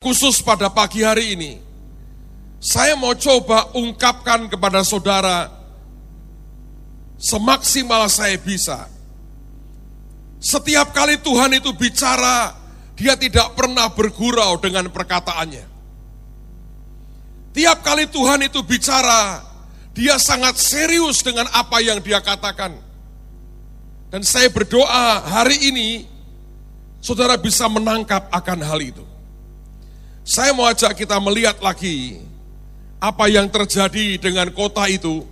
Khusus pada pagi hari ini, saya mau coba ungkapkan kepada saudara semaksimal saya bisa. Setiap kali Tuhan itu bicara, dia tidak pernah bergurau dengan perkataannya. Tiap kali Tuhan itu bicara, dia sangat serius dengan apa yang dia katakan. Dan saya berdoa hari ini, saudara bisa menangkap akan hal itu. Saya mau ajak kita melihat lagi apa yang terjadi dengan kota itu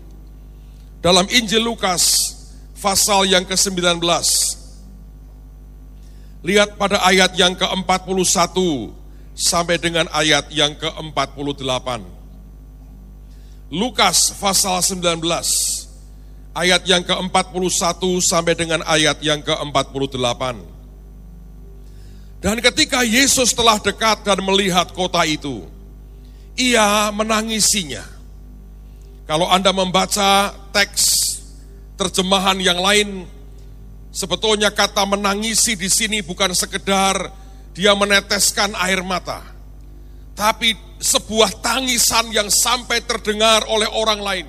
dalam Injil Lukas pasal yang ke-19. Lihat pada ayat yang ke-41 sampai dengan ayat yang ke-48. Lukas pasal 19 ayat yang ke-41 sampai dengan ayat yang ke-48. Dan ketika Yesus telah dekat dan melihat kota itu, ia menangisinya. Kalau Anda membaca teks terjemahan yang lain, sebetulnya kata menangisi di sini bukan sekedar dia meneteskan air mata, tapi sebuah tangisan yang sampai terdengar oleh orang lain.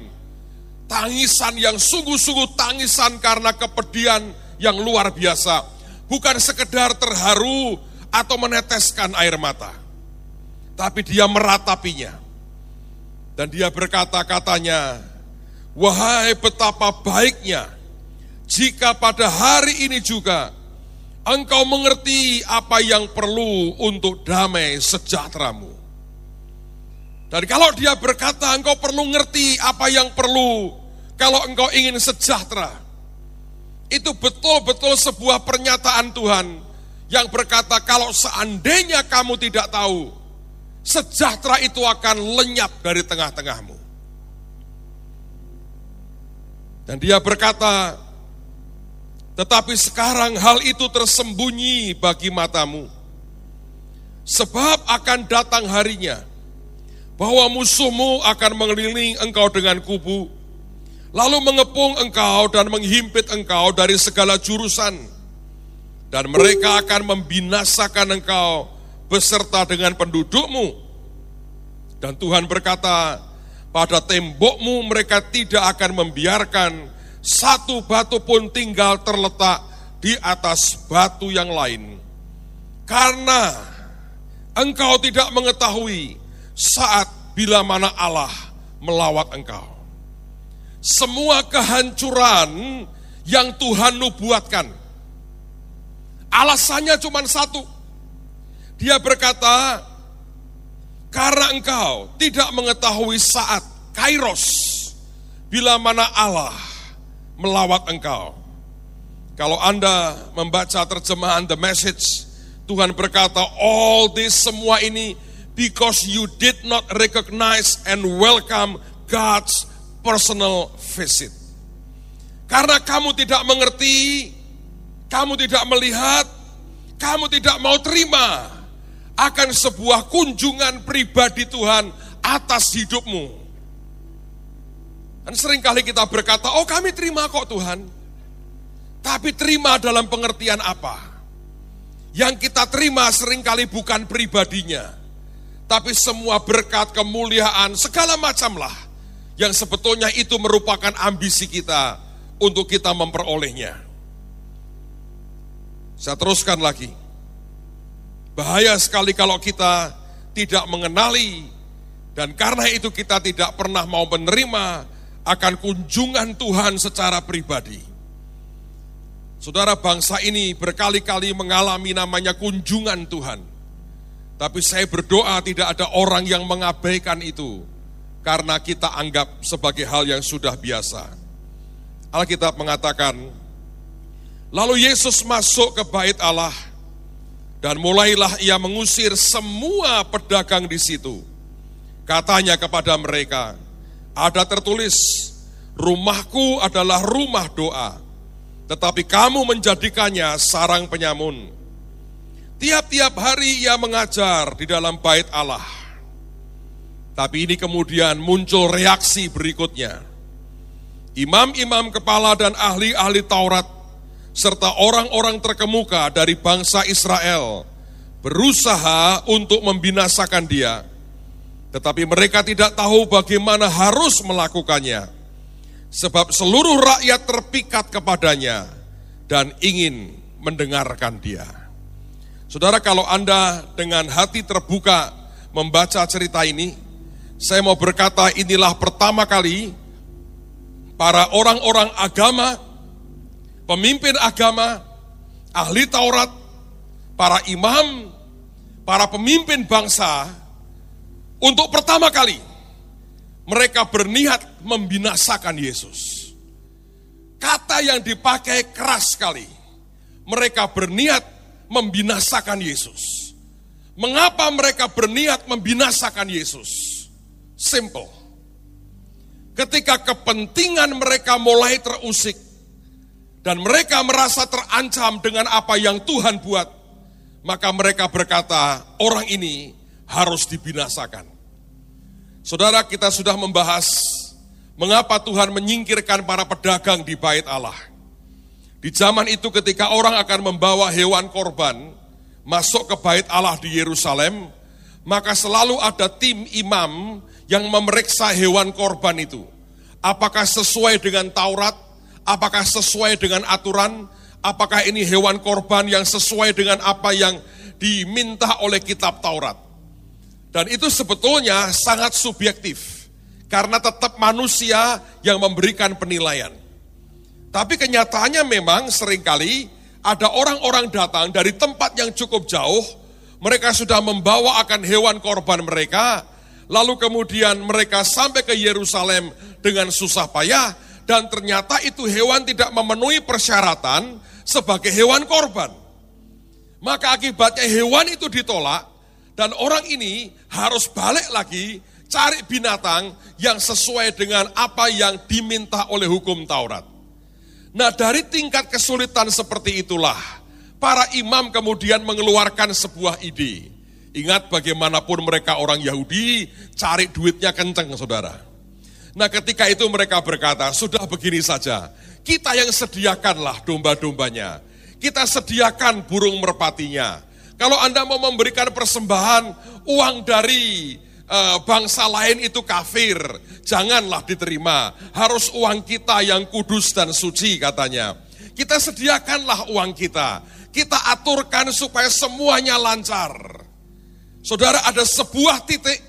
Tangisan yang sungguh-sungguh tangisan karena kepedihan yang luar biasa bukan sekedar terharu atau meneteskan air mata, tapi dia meratapinya. Dan dia berkata katanya, Wahai betapa baiknya jika pada hari ini juga engkau mengerti apa yang perlu untuk damai sejahteramu. Dan kalau dia berkata engkau perlu ngerti apa yang perlu kalau engkau ingin sejahtera, itu betul-betul sebuah pernyataan Tuhan yang berkata kalau seandainya kamu tidak tahu, sejahtera itu akan lenyap dari tengah-tengahmu. Dan dia berkata, tetapi sekarang hal itu tersembunyi bagi matamu. Sebab akan datang harinya, bahwa musuhmu akan mengelilingi engkau dengan kubu, lalu mengepung engkau dan menghimpit engkau dari segala jurusan. Dan mereka akan membinasakan engkau beserta dengan pendudukmu. Dan Tuhan berkata, pada tembokmu mereka tidak akan membiarkan satu batu pun tinggal terletak di atas batu yang lain. Karena engkau tidak mengetahui saat bila mana Allah melawat engkau semua kehancuran yang Tuhan nubuatkan. Alasannya cuma satu. Dia berkata, karena engkau tidak mengetahui saat kairos bila mana Allah melawat engkau. Kalau Anda membaca terjemahan The Message, Tuhan berkata, all this semua ini because you did not recognize and welcome God's personal visit. Karena kamu tidak mengerti, kamu tidak melihat, kamu tidak mau terima akan sebuah kunjungan pribadi Tuhan atas hidupmu. Dan sering kali kita berkata, oh kami terima kok Tuhan. Tapi terima dalam pengertian apa? Yang kita terima sering kali bukan pribadinya. Tapi semua berkat, kemuliaan, segala macam lah yang sebetulnya itu merupakan ambisi kita untuk kita memperolehnya. Saya teruskan lagi. Bahaya sekali kalau kita tidak mengenali dan karena itu kita tidak pernah mau menerima akan kunjungan Tuhan secara pribadi. Saudara bangsa ini berkali-kali mengalami namanya kunjungan Tuhan. Tapi saya berdoa tidak ada orang yang mengabaikan itu karena kita anggap sebagai hal yang sudah biasa. Alkitab mengatakan, lalu Yesus masuk ke bait Allah dan mulailah ia mengusir semua pedagang di situ. Katanya kepada mereka, ada tertulis, rumahku adalah rumah doa, tetapi kamu menjadikannya sarang penyamun. Tiap-tiap hari ia mengajar di dalam bait Allah tapi ini kemudian muncul reaksi berikutnya. Imam-imam kepala dan ahli-ahli Taurat serta orang-orang terkemuka dari bangsa Israel berusaha untuk membinasakan dia, tetapi mereka tidak tahu bagaimana harus melakukannya, sebab seluruh rakyat terpikat kepadanya dan ingin mendengarkan dia. Saudara, kalau Anda dengan hati terbuka membaca cerita ini, saya mau berkata inilah pertama kali para orang-orang agama, pemimpin agama, ahli Taurat, para imam, para pemimpin bangsa, untuk pertama kali mereka berniat membinasakan Yesus. Kata yang dipakai keras sekali. Mereka berniat membinasakan Yesus. Mengapa mereka berniat membinasakan Yesus? Simple. Ketika kepentingan mereka mulai terusik dan mereka merasa terancam dengan apa yang Tuhan buat, maka mereka berkata, orang ini harus dibinasakan. Saudara, kita sudah membahas mengapa Tuhan menyingkirkan para pedagang di bait Allah. Di zaman itu ketika orang akan membawa hewan korban masuk ke bait Allah di Yerusalem, maka selalu ada tim imam yang memeriksa hewan korban itu. Apakah sesuai dengan Taurat? Apakah sesuai dengan aturan? Apakah ini hewan korban yang sesuai dengan apa yang diminta oleh kitab Taurat? Dan itu sebetulnya sangat subjektif. Karena tetap manusia yang memberikan penilaian. Tapi kenyataannya memang sering kali ada orang-orang datang dari tempat yang cukup jauh, mereka sudah membawa akan hewan korban mereka, lalu kemudian mereka sampai ke Yerusalem dengan susah payah, dan ternyata itu hewan tidak memenuhi persyaratan sebagai hewan korban. Maka akibatnya hewan itu ditolak, dan orang ini harus balik lagi cari binatang yang sesuai dengan apa yang diminta oleh hukum Taurat. Nah dari tingkat kesulitan seperti itulah, para imam kemudian mengeluarkan sebuah ide. Ingat bagaimanapun mereka orang Yahudi, cari duitnya kenceng saudara. Nah ketika itu mereka berkata, sudah begini saja, kita yang sediakanlah domba-dombanya. Kita sediakan burung merpatinya. Kalau Anda mau memberikan persembahan uang dari Eh, bangsa lain itu kafir, janganlah diterima. Harus uang kita yang kudus dan suci katanya. Kita sediakanlah uang kita. Kita aturkan supaya semuanya lancar. Saudara ada sebuah titik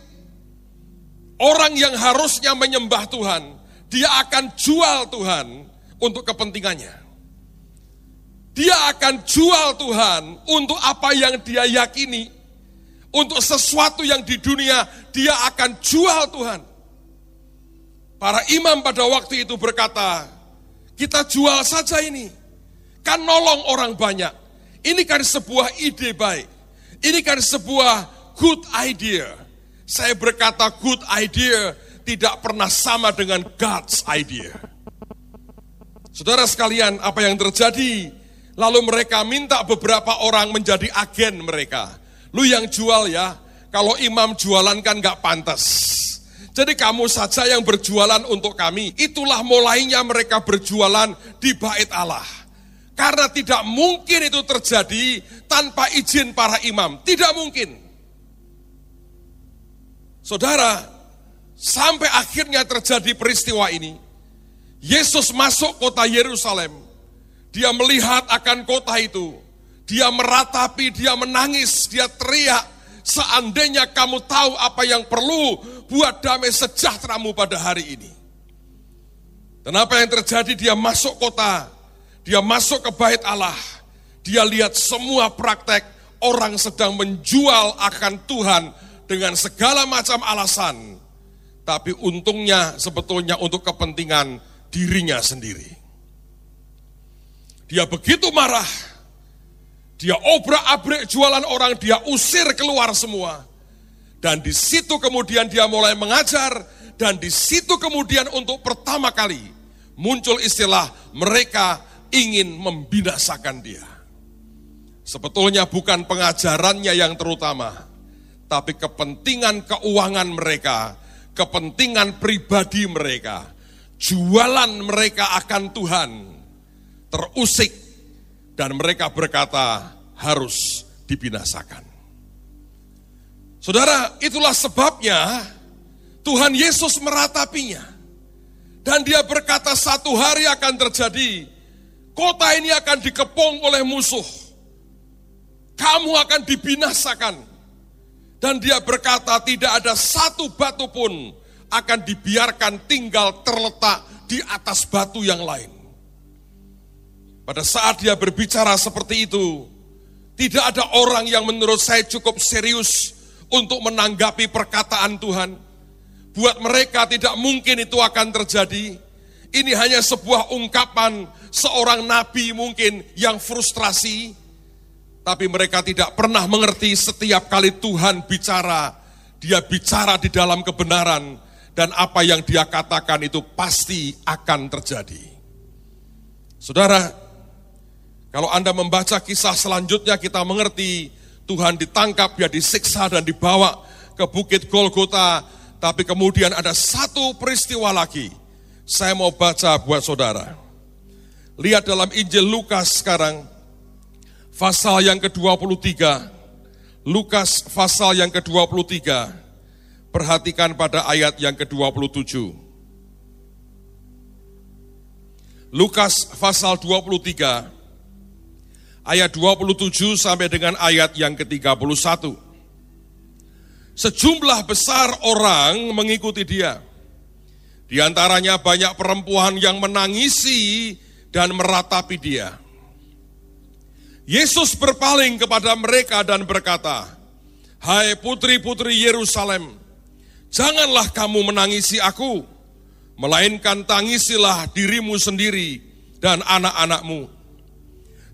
orang yang harusnya menyembah Tuhan, dia akan jual Tuhan untuk kepentingannya. Dia akan jual Tuhan untuk apa yang dia yakini untuk sesuatu yang di dunia dia akan jual Tuhan. Para imam pada waktu itu berkata, kita jual saja ini. Kan nolong orang banyak. Ini kan sebuah ide baik. Ini kan sebuah good idea. Saya berkata good idea tidak pernah sama dengan God's idea. Saudara sekalian, apa yang terjadi? Lalu mereka minta beberapa orang menjadi agen mereka. Lu yang jual ya, kalau imam jualan kan gak pantas. Jadi kamu saja yang berjualan untuk kami. Itulah mulainya mereka berjualan di bait Allah. Karena tidak mungkin itu terjadi tanpa izin para imam. Tidak mungkin. Saudara, sampai akhirnya terjadi peristiwa ini. Yesus masuk kota Yerusalem. Dia melihat akan kota itu dia meratapi, dia menangis, dia teriak. Seandainya kamu tahu apa yang perlu buat damai sejahteramu pada hari ini. Dan apa yang terjadi? Dia masuk kota, dia masuk ke bait Allah. Dia lihat semua praktek orang sedang menjual akan Tuhan dengan segala macam alasan. Tapi untungnya sebetulnya untuk kepentingan dirinya sendiri. Dia begitu marah, dia obrak-abrik jualan orang, dia usir keluar semua. Dan di situ kemudian dia mulai mengajar, dan di situ kemudian untuk pertama kali muncul istilah mereka ingin membinasakan dia. Sebetulnya bukan pengajarannya yang terutama, tapi kepentingan keuangan mereka, kepentingan pribadi mereka, jualan mereka akan Tuhan terusik dan mereka berkata harus dibinasakan. Saudara, itulah sebabnya Tuhan Yesus meratapinya. Dan dia berkata satu hari akan terjadi, kota ini akan dikepung oleh musuh. Kamu akan dibinasakan. Dan dia berkata tidak ada satu batu pun akan dibiarkan tinggal terletak di atas batu yang lain. Pada saat dia berbicara seperti itu, tidak ada orang yang menurut saya cukup serius untuk menanggapi perkataan Tuhan. Buat mereka tidak mungkin itu akan terjadi. Ini hanya sebuah ungkapan seorang nabi mungkin yang frustrasi, tapi mereka tidak pernah mengerti setiap kali Tuhan bicara, dia bicara di dalam kebenaran, dan apa yang dia katakan itu pasti akan terjadi. Saudara, kalau Anda membaca kisah selanjutnya kita mengerti Tuhan ditangkap, dia disiksa dan dibawa ke Bukit Golgota. Tapi kemudian ada satu peristiwa lagi. Saya mau baca buat saudara. Lihat dalam Injil Lukas sekarang, pasal yang ke-23. Lukas pasal yang ke-23. Perhatikan pada ayat yang ke-27. Lukas pasal 23 ayat 27 sampai dengan ayat yang ke-31. Sejumlah besar orang mengikuti dia. Di antaranya banyak perempuan yang menangisi dan meratapi dia. Yesus berpaling kepada mereka dan berkata, Hai putri-putri Yerusalem, janganlah kamu menangisi aku, melainkan tangisilah dirimu sendiri dan anak-anakmu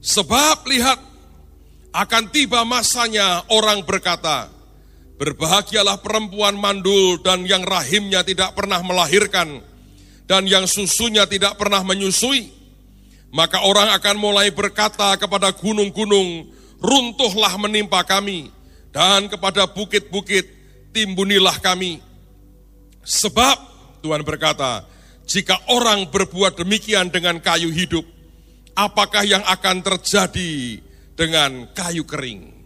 Sebab lihat, akan tiba masanya orang berkata, Berbahagialah perempuan mandul dan yang rahimnya tidak pernah melahirkan, dan yang susunya tidak pernah menyusui. Maka orang akan mulai berkata kepada gunung-gunung, runtuhlah menimpa kami, dan kepada bukit-bukit, timbunilah kami. Sebab, Tuhan berkata, jika orang berbuat demikian dengan kayu hidup, apakah yang akan terjadi dengan kayu kering.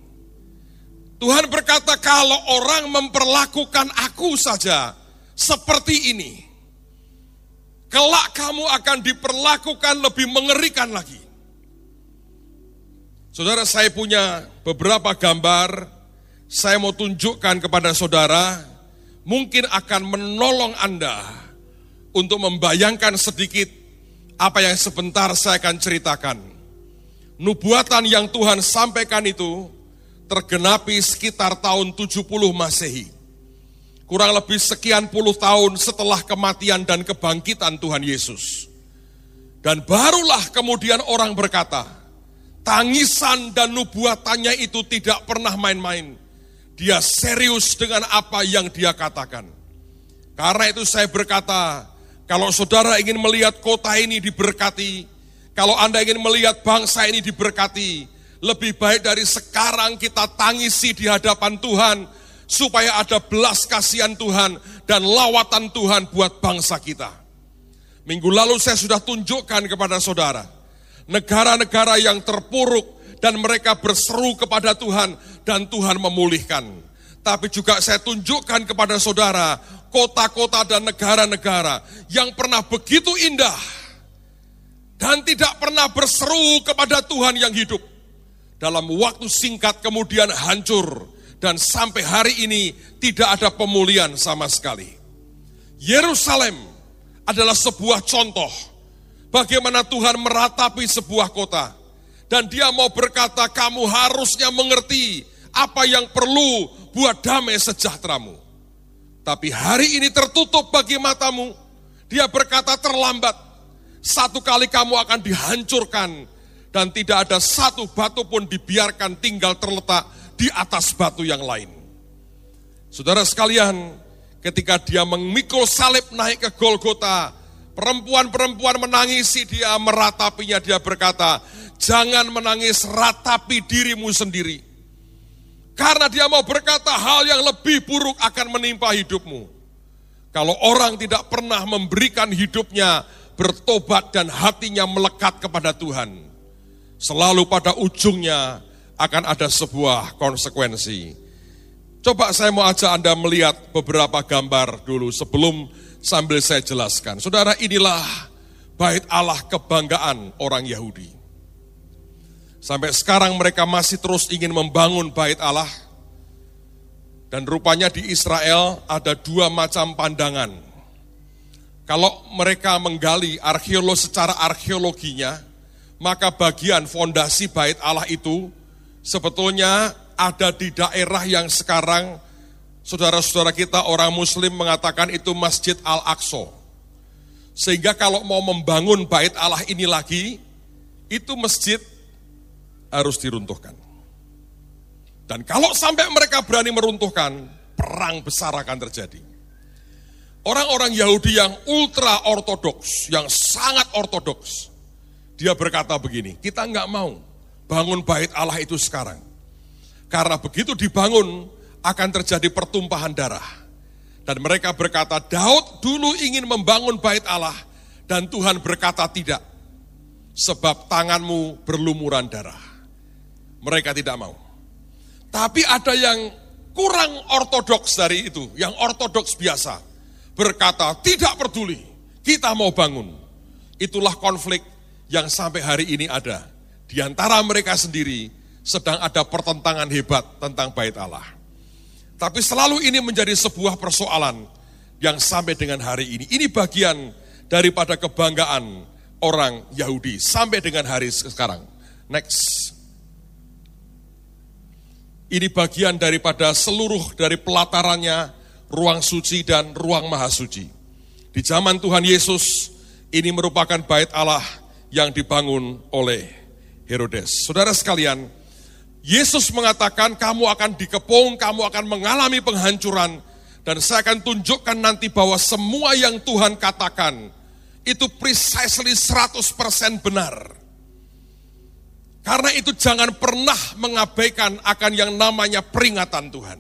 Tuhan berkata, "Kalau orang memperlakukan aku saja seperti ini, kelak kamu akan diperlakukan lebih mengerikan lagi." Saudara, saya punya beberapa gambar, saya mau tunjukkan kepada saudara, mungkin akan menolong Anda untuk membayangkan sedikit apa yang sebentar saya akan ceritakan. Nubuatan yang Tuhan sampaikan itu tergenapi sekitar tahun 70 Masehi. Kurang lebih sekian puluh tahun setelah kematian dan kebangkitan Tuhan Yesus. Dan barulah kemudian orang berkata, tangisan dan nubuatannya itu tidak pernah main-main. Dia serius dengan apa yang dia katakan. Karena itu saya berkata, kalau saudara ingin melihat kota ini diberkati, kalau Anda ingin melihat bangsa ini diberkati, lebih baik dari sekarang kita tangisi di hadapan Tuhan, supaya ada belas kasihan Tuhan dan lawatan Tuhan buat bangsa kita. Minggu lalu saya sudah tunjukkan kepada saudara, negara-negara yang terpuruk dan mereka berseru kepada Tuhan dan Tuhan memulihkan. Tapi juga saya tunjukkan kepada saudara kota-kota dan negara-negara yang pernah begitu indah dan tidak pernah berseru kepada Tuhan yang hidup. Dalam waktu singkat kemudian hancur dan sampai hari ini tidak ada pemulihan sama sekali. Yerusalem adalah sebuah contoh bagaimana Tuhan meratapi sebuah kota dan dia mau berkata kamu harusnya mengerti apa yang perlu buat damai sejahteramu. Tapi hari ini tertutup bagi matamu. Dia berkata terlambat. Satu kali kamu akan dihancurkan. Dan tidak ada satu batu pun dibiarkan tinggal terletak di atas batu yang lain. Saudara sekalian, ketika dia memikul salib naik ke Golgota, perempuan-perempuan menangisi dia, meratapinya, dia berkata, jangan menangis, ratapi dirimu sendiri. Karena dia mau berkata hal yang lebih buruk akan menimpa hidupmu. Kalau orang tidak pernah memberikan hidupnya bertobat dan hatinya melekat kepada Tuhan, selalu pada ujungnya akan ada sebuah konsekuensi. Coba saya mau ajak Anda melihat beberapa gambar dulu sebelum sambil saya jelaskan. Saudara, inilah bait Allah kebanggaan orang Yahudi. Sampai sekarang mereka masih terus ingin membangun bait Allah. Dan rupanya di Israel ada dua macam pandangan. Kalau mereka menggali arkeolog secara arkeologinya, maka bagian fondasi bait Allah itu sebetulnya ada di daerah yang sekarang saudara-saudara kita orang muslim mengatakan itu Masjid Al-Aqsa. Sehingga kalau mau membangun bait Allah ini lagi, itu masjid harus diruntuhkan. Dan kalau sampai mereka berani meruntuhkan, perang besar akan terjadi. Orang-orang Yahudi yang ultra ortodoks, yang sangat ortodoks, dia berkata begini, kita nggak mau bangun bait Allah itu sekarang. Karena begitu dibangun akan terjadi pertumpahan darah. Dan mereka berkata, Daud dulu ingin membangun bait Allah dan Tuhan berkata tidak. Sebab tanganmu berlumuran darah. Mereka tidak mau. Tapi ada yang kurang ortodoks dari itu, yang ortodoks biasa. Berkata, tidak peduli, kita mau bangun. Itulah konflik yang sampai hari ini ada. Di antara mereka sendiri, sedang ada pertentangan hebat tentang bait Allah. Tapi selalu ini menjadi sebuah persoalan yang sampai dengan hari ini. Ini bagian daripada kebanggaan orang Yahudi sampai dengan hari sekarang. Next. Ini bagian daripada seluruh dari pelatarannya ruang suci dan ruang maha suci. Di zaman Tuhan Yesus, ini merupakan bait Allah yang dibangun oleh Herodes. Saudara sekalian, Yesus mengatakan kamu akan dikepung, kamu akan mengalami penghancuran. Dan saya akan tunjukkan nanti bahwa semua yang Tuhan katakan itu precisely 100% benar. Karena itu jangan pernah mengabaikan akan yang namanya peringatan Tuhan.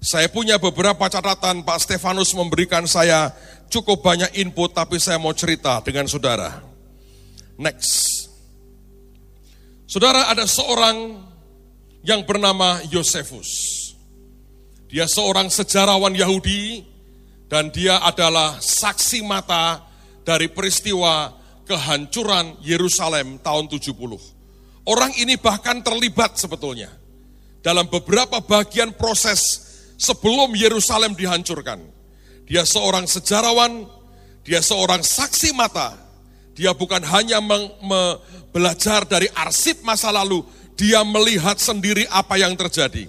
Saya punya beberapa catatan, Pak Stefanus memberikan saya cukup banyak input, tapi saya mau cerita dengan saudara. Next. Saudara, ada seorang yang bernama Yosefus. Dia seorang sejarawan Yahudi dan dia adalah saksi mata dari peristiwa kehancuran Yerusalem tahun 70. Orang ini bahkan terlibat sebetulnya dalam beberapa bagian proses sebelum Yerusalem dihancurkan. Dia seorang sejarawan, dia seorang saksi mata dia bukan hanya meng, me, belajar dari arsip masa lalu, dia melihat sendiri apa yang terjadi.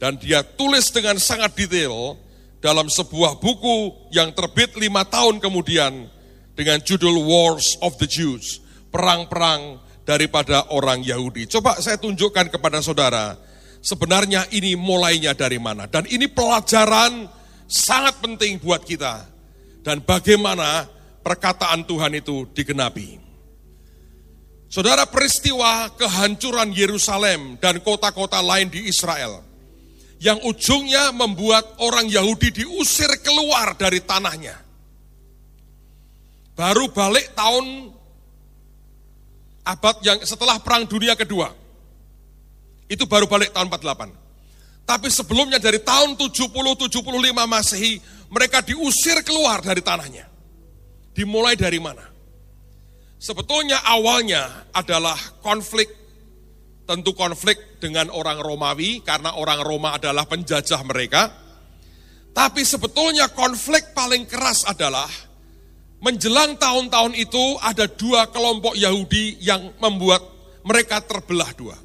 Dan dia tulis dengan sangat detail dalam sebuah buku yang terbit lima tahun kemudian dengan judul Wars of the Jews, perang-perang daripada orang Yahudi. Coba saya tunjukkan kepada saudara, sebenarnya ini mulainya dari mana. Dan ini pelajaran sangat penting buat kita. Dan bagaimana perkataan Tuhan itu digenapi. Saudara peristiwa kehancuran Yerusalem dan kota-kota lain di Israel yang ujungnya membuat orang Yahudi diusir keluar dari tanahnya. Baru balik tahun abad yang setelah perang dunia kedua. Itu baru balik tahun 48. Tapi sebelumnya dari tahun 70-75 Masehi mereka diusir keluar dari tanahnya. Dimulai dari mana? Sebetulnya awalnya adalah konflik, tentu konflik dengan orang Romawi, karena orang Roma adalah penjajah mereka. Tapi sebetulnya konflik paling keras adalah menjelang tahun-tahun itu ada dua kelompok Yahudi yang membuat mereka terbelah dua.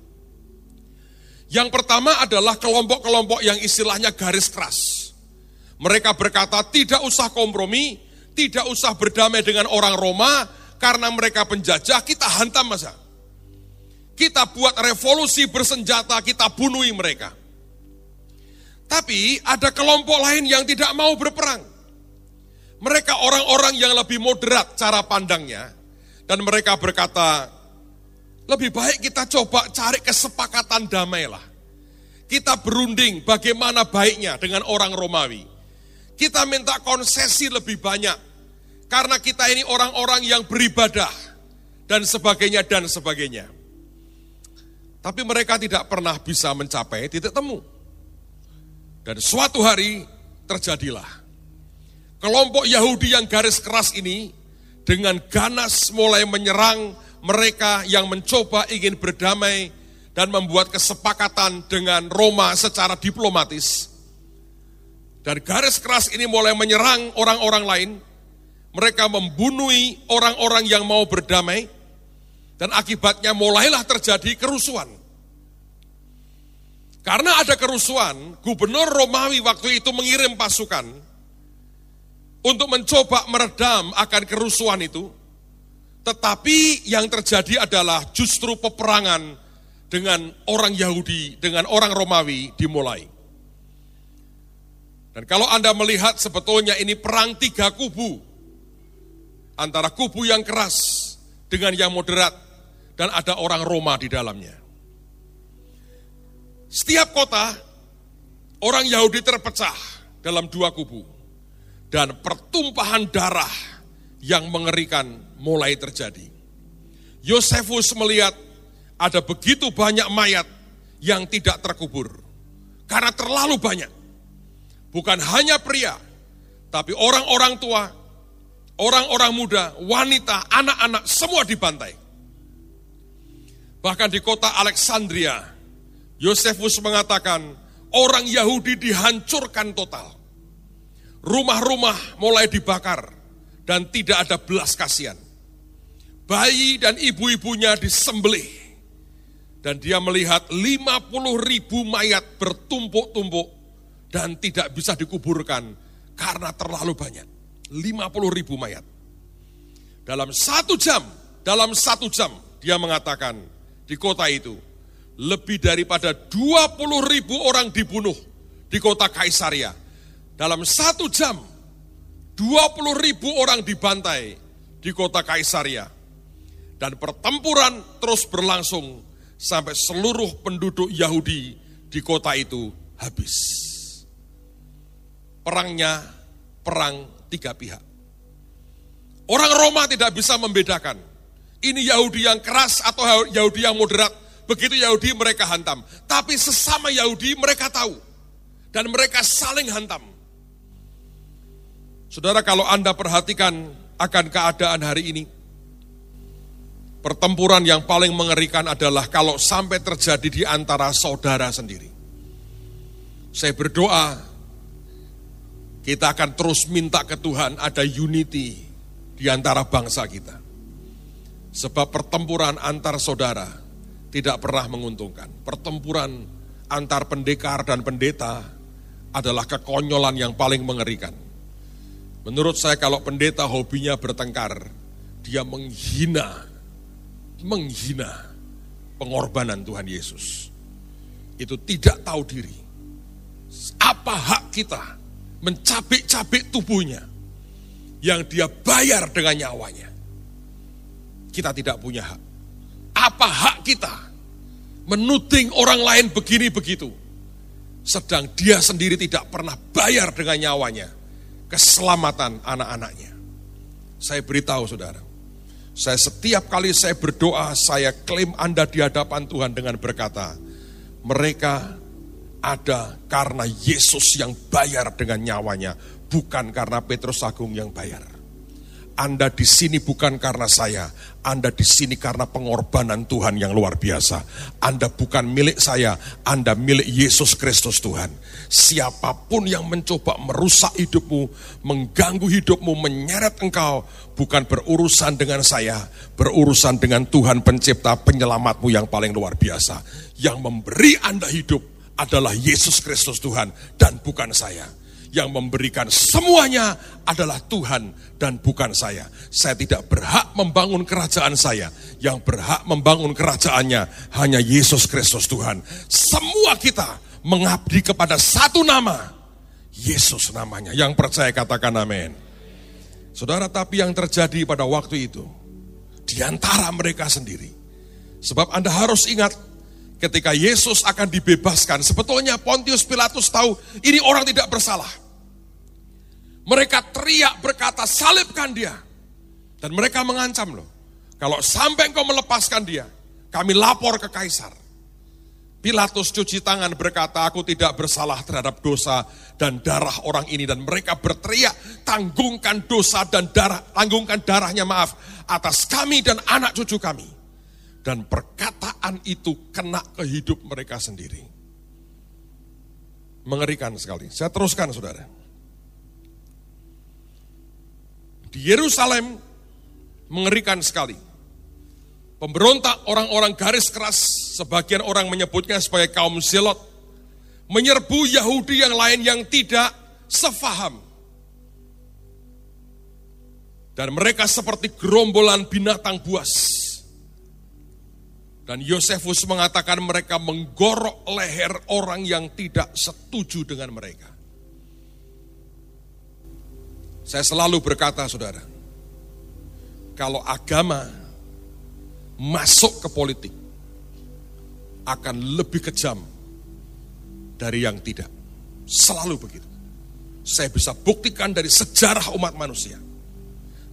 Yang pertama adalah kelompok-kelompok yang istilahnya garis keras. Mereka berkata tidak usah kompromi, tidak usah berdamai dengan orang Roma karena mereka penjajah, kita hantam masa. Kita buat revolusi bersenjata, kita bunuhi mereka. Tapi ada kelompok lain yang tidak mau berperang. Mereka orang-orang yang lebih moderat cara pandangnya. Dan mereka berkata, lebih baik kita coba cari kesepakatan damai lah. Kita berunding bagaimana baiknya dengan orang Romawi. Kita minta konsesi lebih banyak karena kita ini orang-orang yang beribadah dan sebagainya dan sebagainya. Tapi mereka tidak pernah bisa mencapai titik temu. Dan suatu hari terjadilah. Kelompok Yahudi yang garis keras ini dengan ganas mulai menyerang mereka yang mencoba ingin berdamai dan membuat kesepakatan dengan Roma secara diplomatis. Dan garis keras ini mulai menyerang orang-orang lain. Mereka membunuh orang-orang yang mau berdamai. Dan akibatnya mulailah terjadi kerusuhan. Karena ada kerusuhan, gubernur Romawi waktu itu mengirim pasukan untuk mencoba meredam akan kerusuhan itu. Tetapi yang terjadi adalah justru peperangan dengan orang Yahudi, dengan orang Romawi dimulai. Dan kalau Anda melihat sebetulnya ini perang tiga kubu. Antara kubu yang keras dengan yang moderat dan ada orang Roma di dalamnya. Setiap kota, orang Yahudi terpecah dalam dua kubu. Dan pertumpahan darah yang mengerikan mulai terjadi. Yosefus melihat ada begitu banyak mayat yang tidak terkubur. Karena terlalu banyak. Bukan hanya pria, tapi orang-orang tua, orang-orang muda, wanita, anak-anak, semua dibantai. Bahkan di kota Alexandria, Yosefus mengatakan, orang Yahudi dihancurkan total. Rumah-rumah mulai dibakar dan tidak ada belas kasihan. Bayi dan ibu-ibunya disembelih. Dan dia melihat 50 ribu mayat bertumpuk-tumpuk dan tidak bisa dikuburkan karena terlalu banyak. 50 ribu mayat. Dalam satu jam, dalam satu jam dia mengatakan di kota itu lebih daripada 20 ribu orang dibunuh di kota Kaisaria. Dalam satu jam, 20 ribu orang dibantai di kota Kaisaria. Dan pertempuran terus berlangsung sampai seluruh penduduk Yahudi di kota itu habis. Perangnya perang tiga pihak. Orang Roma tidak bisa membedakan. Ini Yahudi yang keras atau Yahudi yang moderat Begitu Yahudi mereka hantam. Tapi sesama Yahudi mereka tahu. Dan mereka saling hantam. Saudara kalau Anda perhatikan akan keadaan hari ini. Pertempuran yang paling mengerikan adalah kalau sampai terjadi di antara saudara sendiri. Saya berdoa kita akan terus minta ke Tuhan ada unity di antara bangsa kita. Sebab pertempuran antar saudara tidak pernah menguntungkan. Pertempuran antar pendekar dan pendeta adalah kekonyolan yang paling mengerikan. Menurut saya kalau pendeta hobinya bertengkar, dia menghina, menghina pengorbanan Tuhan Yesus. Itu tidak tahu diri. Apa hak kita mencabik-cabik tubuhnya yang dia bayar dengan nyawanya? Kita tidak punya hak. Apa hak kita menuding orang lain begini begitu? Sedang dia sendiri tidak pernah bayar dengan nyawanya keselamatan anak-anaknya. Saya beritahu saudara, saya setiap kali saya berdoa, saya klaim Anda di hadapan Tuhan dengan berkata, mereka ada karena Yesus yang bayar dengan nyawanya, bukan karena Petrus Agung yang bayar. Anda di sini bukan karena saya, Anda di sini karena pengorbanan Tuhan yang luar biasa. Anda bukan milik saya, Anda milik Yesus Kristus Tuhan. Siapa pun yang mencoba merusak hidupmu, mengganggu hidupmu, menyeret engkau, bukan berurusan dengan saya, berurusan dengan Tuhan pencipta penyelamatmu yang paling luar biasa. Yang memberi Anda hidup adalah Yesus Kristus Tuhan dan bukan saya yang memberikan semuanya adalah Tuhan dan bukan saya. Saya tidak berhak membangun kerajaan saya. Yang berhak membangun kerajaannya hanya Yesus Kristus Tuhan. Semua kita mengabdi kepada satu nama. Yesus namanya. Yang percaya katakan amin. Saudara, tapi yang terjadi pada waktu itu, di antara mereka sendiri. Sebab Anda harus ingat, ketika Yesus akan dibebaskan, sebetulnya Pontius Pilatus tahu ini orang tidak bersalah. Mereka teriak berkata, salibkan dia. Dan mereka mengancam loh. Kalau sampai engkau melepaskan dia, kami lapor ke kaisar. Pilatus cuci tangan berkata, aku tidak bersalah terhadap dosa dan darah orang ini. Dan mereka berteriak, tanggungkan dosa dan darah, tanggungkan darahnya maaf atas kami dan anak cucu kami. Dan perkataan itu kena ke hidup mereka sendiri. Mengerikan sekali. Saya teruskan saudara. Di Yerusalem mengerikan sekali Pemberontak orang-orang garis keras, sebagian orang menyebutnya sebagai kaum Zelot, menyerbu Yahudi yang lain yang tidak sefaham. Dan mereka seperti gerombolan binatang buas. Dan Yosefus mengatakan mereka menggorok leher orang yang tidak setuju dengan mereka. Saya selalu berkata, saudara, kalau agama masuk ke politik akan lebih kejam dari yang tidak. Selalu begitu. Saya bisa buktikan dari sejarah umat manusia.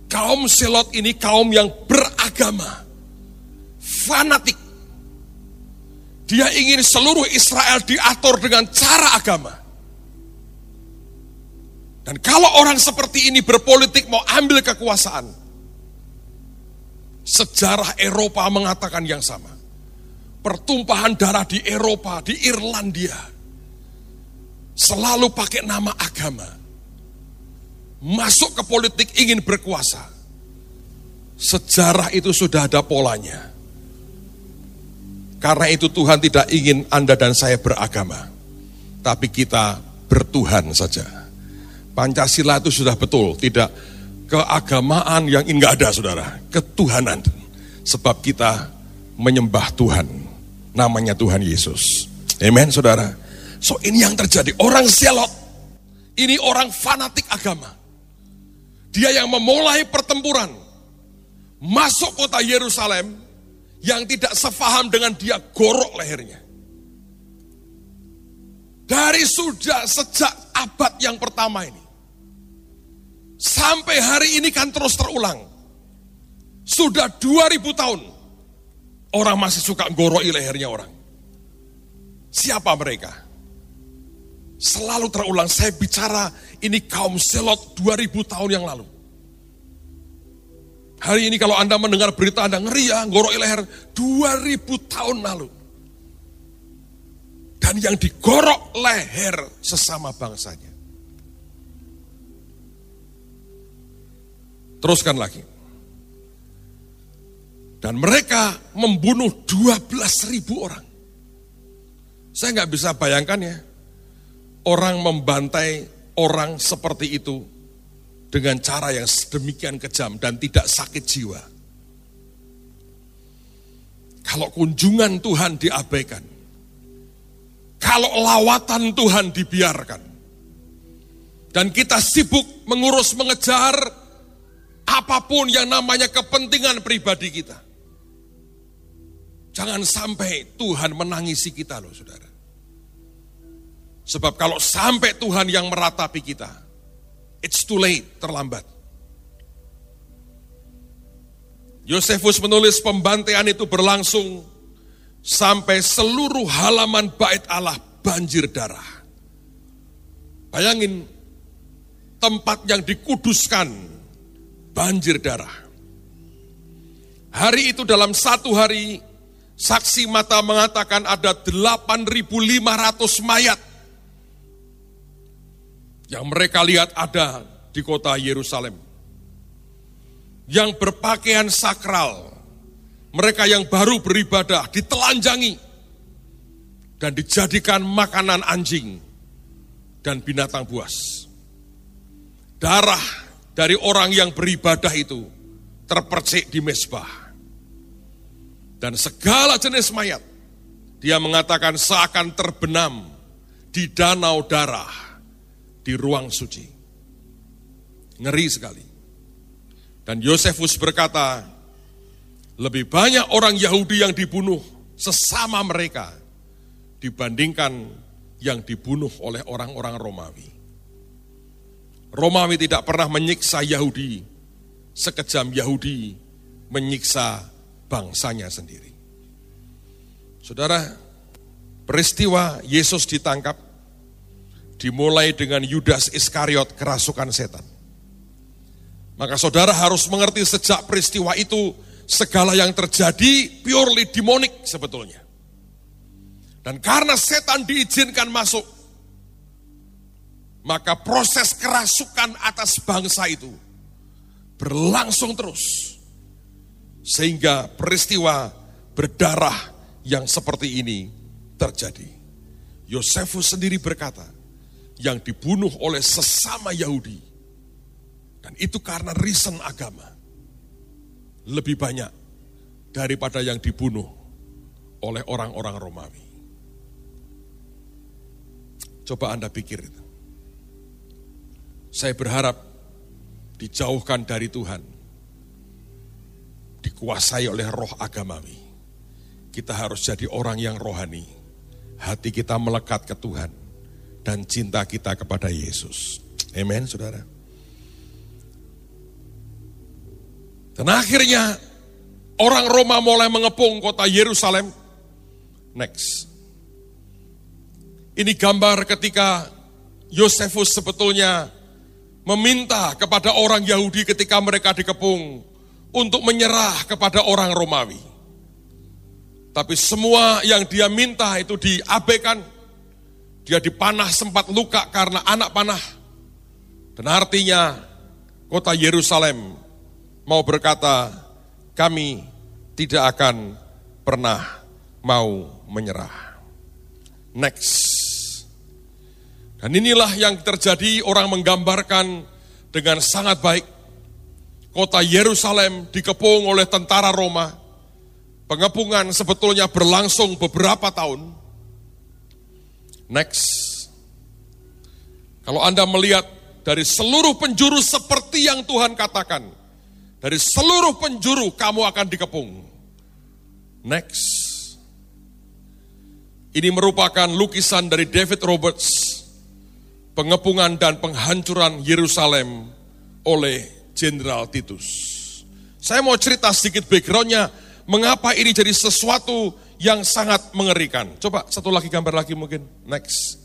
Kaum Selot ini kaum yang beragama, fanatik. Dia ingin seluruh Israel diatur dengan cara agama. Dan kalau orang seperti ini berpolitik mau ambil kekuasaan, Sejarah Eropa mengatakan yang sama. Pertumpahan darah di Eropa, di Irlandia, selalu pakai nama agama. Masuk ke politik ingin berkuasa. Sejarah itu sudah ada polanya. Karena itu Tuhan tidak ingin Anda dan saya beragama. Tapi kita bertuhan saja. Pancasila itu sudah betul, tidak keagamaan yang enggak ada saudara, ketuhanan. Sebab kita menyembah Tuhan, namanya Tuhan Yesus. Amen saudara. So ini yang terjadi, orang selot, ini orang fanatik agama. Dia yang memulai pertempuran, masuk kota Yerusalem, yang tidak sefaham dengan dia gorok lehernya. Dari sudah sejak abad yang pertama ini. Sampai hari ini kan terus terulang. Sudah 2000 tahun. Orang masih suka goroi lehernya orang. Siapa mereka? Selalu terulang, saya bicara ini kaum selot 2000 tahun yang lalu. Hari ini kalau Anda mendengar berita Anda ngeri ya, goroi leher 2000 tahun lalu. Dan yang digorok leher sesama bangsanya. Teruskan lagi. Dan mereka membunuh 12 ribu orang. Saya nggak bisa bayangkan ya, orang membantai orang seperti itu dengan cara yang sedemikian kejam dan tidak sakit jiwa. Kalau kunjungan Tuhan diabaikan, kalau lawatan Tuhan dibiarkan, dan kita sibuk mengurus mengejar apa pun yang namanya kepentingan pribadi kita. Jangan sampai Tuhan menangisi kita loh saudara. Sebab kalau sampai Tuhan yang meratapi kita, it's too late, terlambat. Yosefus menulis pembantaian itu berlangsung sampai seluruh halaman bait Allah banjir darah. Bayangin tempat yang dikuduskan banjir darah. Hari itu dalam satu hari, saksi mata mengatakan ada 8.500 mayat yang mereka lihat ada di kota Yerusalem. Yang berpakaian sakral, mereka yang baru beribadah ditelanjangi dan dijadikan makanan anjing dan binatang buas. Darah dari orang yang beribadah itu terpercik di mesbah. Dan segala jenis mayat, dia mengatakan seakan terbenam di danau darah di ruang suci. Ngeri sekali. Dan Yosefus berkata, lebih banyak orang Yahudi yang dibunuh sesama mereka dibandingkan yang dibunuh oleh orang-orang Romawi. Romawi tidak pernah menyiksa Yahudi, sekejam Yahudi menyiksa bangsanya sendiri. Saudara, peristiwa Yesus ditangkap dimulai dengan Yudas Iskariot kerasukan setan. Maka saudara harus mengerti sejak peristiwa itu segala yang terjadi purely demonik sebetulnya. Dan karena setan diizinkan masuk, maka proses kerasukan atas bangsa itu berlangsung terus. Sehingga peristiwa berdarah yang seperti ini terjadi. Yosefus sendiri berkata, yang dibunuh oleh sesama Yahudi. Dan itu karena reason agama. Lebih banyak daripada yang dibunuh oleh orang-orang Romawi. Coba Anda pikir itu. Saya berharap dijauhkan dari Tuhan. Dikuasai oleh roh agamawi. Kita harus jadi orang yang rohani. Hati kita melekat ke Tuhan dan cinta kita kepada Yesus. Amen, saudara. Dan akhirnya orang Roma mulai mengepung kota Yerusalem. Next. Ini gambar ketika Yosefus sebetulnya meminta kepada orang Yahudi ketika mereka dikepung untuk menyerah kepada orang Romawi. Tapi semua yang dia minta itu diabaikan dia dipanah sempat luka karena anak panah. Dan artinya kota Yerusalem mau berkata, kami tidak akan pernah mau menyerah. Next. Dan inilah yang terjadi orang menggambarkan dengan sangat baik. Kota Yerusalem dikepung oleh tentara Roma. Pengepungan sebetulnya berlangsung beberapa tahun. Next. Kalau Anda melihat dari seluruh penjuru seperti yang Tuhan katakan, dari seluruh penjuru kamu akan dikepung. Next. Ini merupakan lukisan dari David Roberts, pengepungan dan penghancuran Yerusalem oleh Jenderal Titus. Saya mau cerita sedikit backgroundnya, mengapa ini jadi sesuatu yang sangat mengerikan. Coba satu lagi gambar lagi mungkin. Next.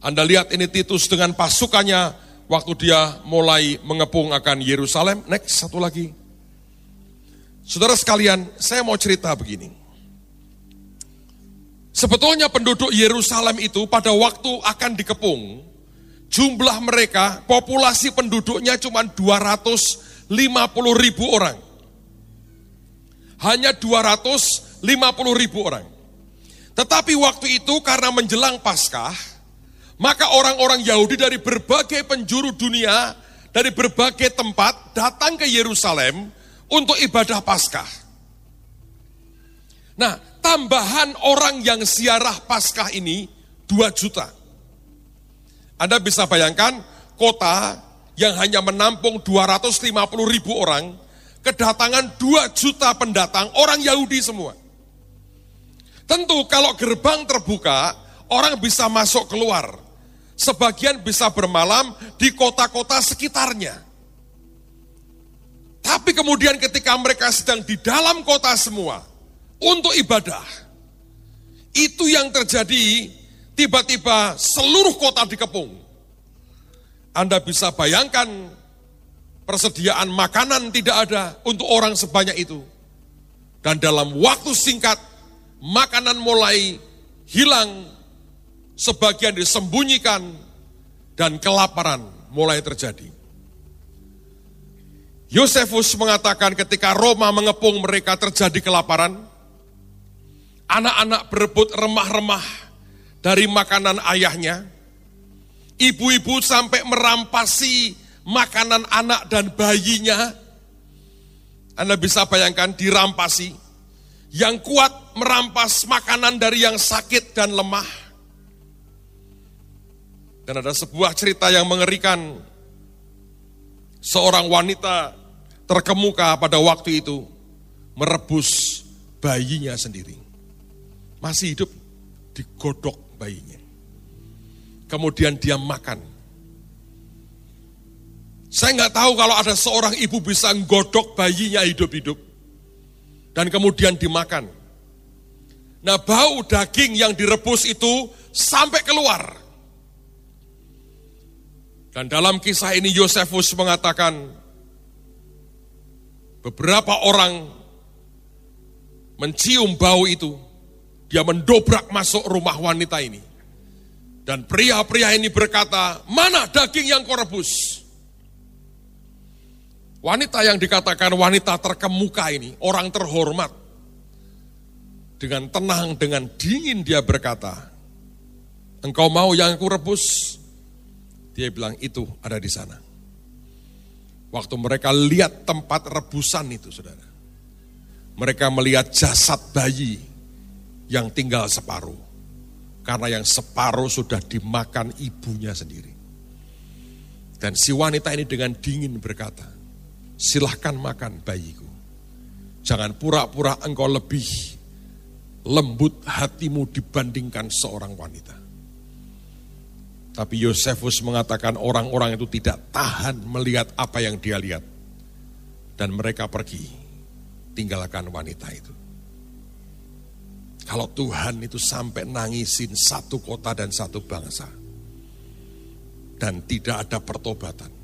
Anda lihat ini Titus dengan pasukannya waktu dia mulai mengepung akan Yerusalem. Next, satu lagi. Saudara sekalian, saya mau cerita begini. Sebetulnya penduduk Yerusalem itu pada waktu akan dikepung, jumlah mereka, populasi penduduknya cuma 250 ribu orang. Hanya 200 50 ribu orang. Tetapi waktu itu karena menjelang Paskah, maka orang-orang Yahudi dari berbagai penjuru dunia, dari berbagai tempat datang ke Yerusalem untuk ibadah Paskah. Nah, tambahan orang yang siarah Paskah ini 2 juta. Anda bisa bayangkan kota yang hanya menampung 250 ribu orang, kedatangan 2 juta pendatang, orang Yahudi semua. Tentu kalau gerbang terbuka, orang bisa masuk keluar. Sebagian bisa bermalam di kota-kota sekitarnya. Tapi kemudian ketika mereka sedang di dalam kota semua, untuk ibadah, itu yang terjadi tiba-tiba seluruh kota dikepung. Anda bisa bayangkan persediaan makanan tidak ada untuk orang sebanyak itu. Dan dalam waktu singkat makanan mulai hilang, sebagian disembunyikan, dan kelaparan mulai terjadi. Yosefus mengatakan ketika Roma mengepung mereka terjadi kelaparan, anak-anak berebut remah-remah dari makanan ayahnya, ibu-ibu sampai merampasi makanan anak dan bayinya. Anda bisa bayangkan dirampasi, yang kuat merampas makanan dari yang sakit dan lemah. Dan ada sebuah cerita yang mengerikan. Seorang wanita terkemuka pada waktu itu merebus bayinya sendiri. Masih hidup, digodok bayinya. Kemudian dia makan. Saya nggak tahu kalau ada seorang ibu bisa nggodok bayinya hidup-hidup dan kemudian dimakan. Nah bau daging yang direbus itu sampai keluar. Dan dalam kisah ini Yosefus mengatakan, beberapa orang mencium bau itu, dia mendobrak masuk rumah wanita ini. Dan pria-pria ini berkata, mana daging yang kau rebus? Wanita yang dikatakan wanita terkemuka ini, orang terhormat. Dengan tenang, dengan dingin dia berkata, engkau mau yang aku rebus? Dia bilang itu ada di sana. Waktu mereka lihat tempat rebusan itu, saudara. Mereka melihat jasad bayi yang tinggal separuh. Karena yang separuh sudah dimakan ibunya sendiri. Dan si wanita ini dengan dingin berkata, silahkan makan bayiku. Jangan pura-pura engkau lebih lembut hatimu dibandingkan seorang wanita. Tapi Yosefus mengatakan orang-orang itu tidak tahan melihat apa yang dia lihat. Dan mereka pergi, tinggalkan wanita itu. Kalau Tuhan itu sampai nangisin satu kota dan satu bangsa. Dan tidak ada pertobatan.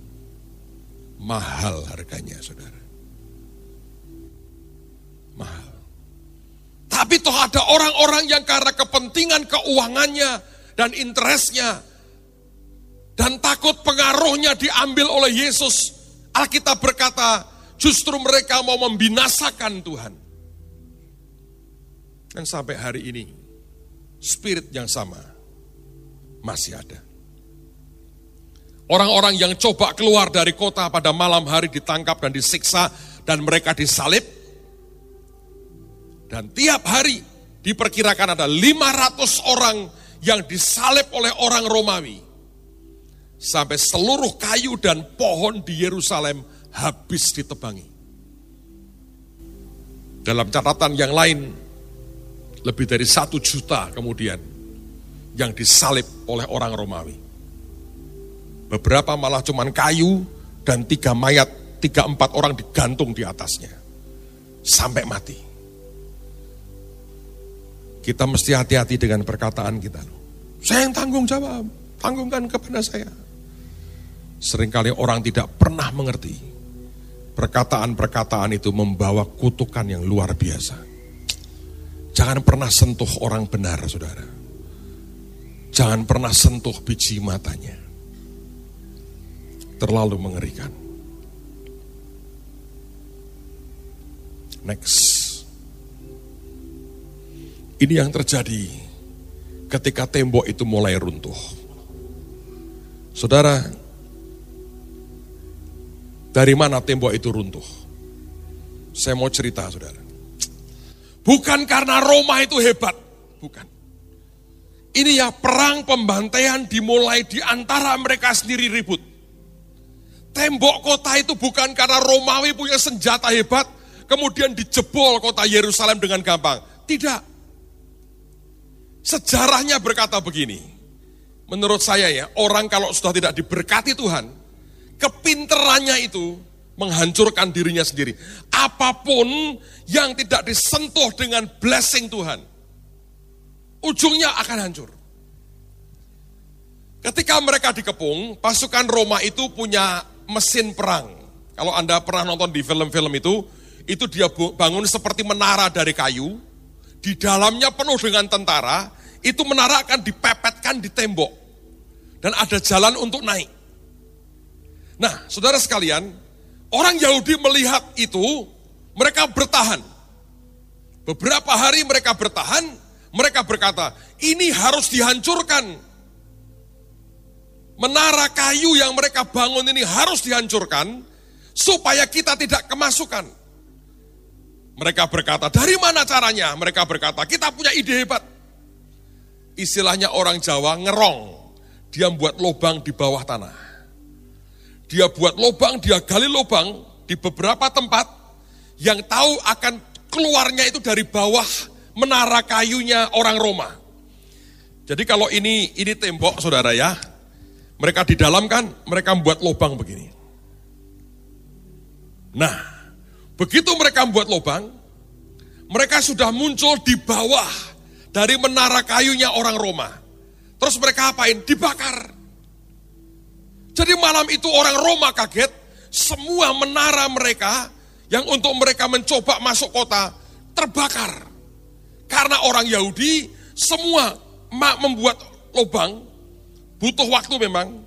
Mahal harganya saudara. Mahal. Tapi toh ada orang-orang yang karena kepentingan keuangannya dan interestnya dan takut pengaruhnya diambil oleh Yesus. Alkitab berkata, justru mereka mau membinasakan Tuhan. Dan sampai hari ini, spirit yang sama masih ada. Orang-orang yang coba keluar dari kota pada malam hari ditangkap dan disiksa dan mereka disalib. Dan tiap hari diperkirakan ada 500 orang yang disalib oleh orang Romawi sampai seluruh kayu dan pohon di Yerusalem habis ditebangi. Dalam catatan yang lain, lebih dari satu juta kemudian yang disalib oleh orang Romawi. Beberapa malah cuman kayu dan tiga mayat, tiga empat orang digantung di atasnya. Sampai mati. Kita mesti hati-hati dengan perkataan kita. Saya yang tanggung jawab, tanggungkan kepada saya. Seringkali orang tidak pernah mengerti. Perkataan-perkataan itu membawa kutukan yang luar biasa. Jangan pernah sentuh orang benar, saudara. Jangan pernah sentuh biji matanya. Terlalu mengerikan. Next. Ini yang terjadi ketika tembok itu mulai runtuh. Saudara, dari mana tembok itu runtuh? Saya mau cerita, saudara. Bukan karena Roma itu hebat, bukan. Ini ya perang pembantaian dimulai di antara mereka sendiri ribut. Tembok kota itu bukan karena Romawi punya senjata hebat, kemudian dijebol kota Yerusalem dengan gampang. Tidak. Sejarahnya berkata begini. Menurut saya ya, orang kalau sudah tidak diberkati Tuhan, kepinterannya itu menghancurkan dirinya sendiri. Apa pun yang tidak disentuh dengan blessing Tuhan, ujungnya akan hancur. Ketika mereka dikepung, pasukan Roma itu punya mesin perang. Kalau Anda pernah nonton di film-film itu, itu dia bangun seperti menara dari kayu, di dalamnya penuh dengan tentara, itu menara akan dipepetkan di tembok. Dan ada jalan untuk naik. Nah, saudara sekalian, orang Yahudi melihat itu, mereka bertahan. Beberapa hari mereka bertahan, mereka berkata, ini harus dihancurkan. Menara kayu yang mereka bangun ini harus dihancurkan, supaya kita tidak kemasukan. Mereka berkata, dari mana caranya? Mereka berkata, kita punya ide hebat. Istilahnya orang Jawa ngerong. Dia membuat lubang di bawah tanah. Dia buat lubang, dia gali lubang di beberapa tempat yang tahu akan keluarnya itu dari bawah menara kayunya orang Roma. Jadi kalau ini ini tembok saudara ya, mereka di dalam kan mereka membuat lubang begini. Nah, begitu mereka membuat lubang, mereka sudah muncul di bawah dari menara kayunya orang Roma. Terus mereka apain? Dibakar. Jadi malam itu orang Roma kaget, semua menara mereka yang untuk mereka mencoba masuk kota terbakar. Karena orang Yahudi semua membuat lubang, butuh waktu memang.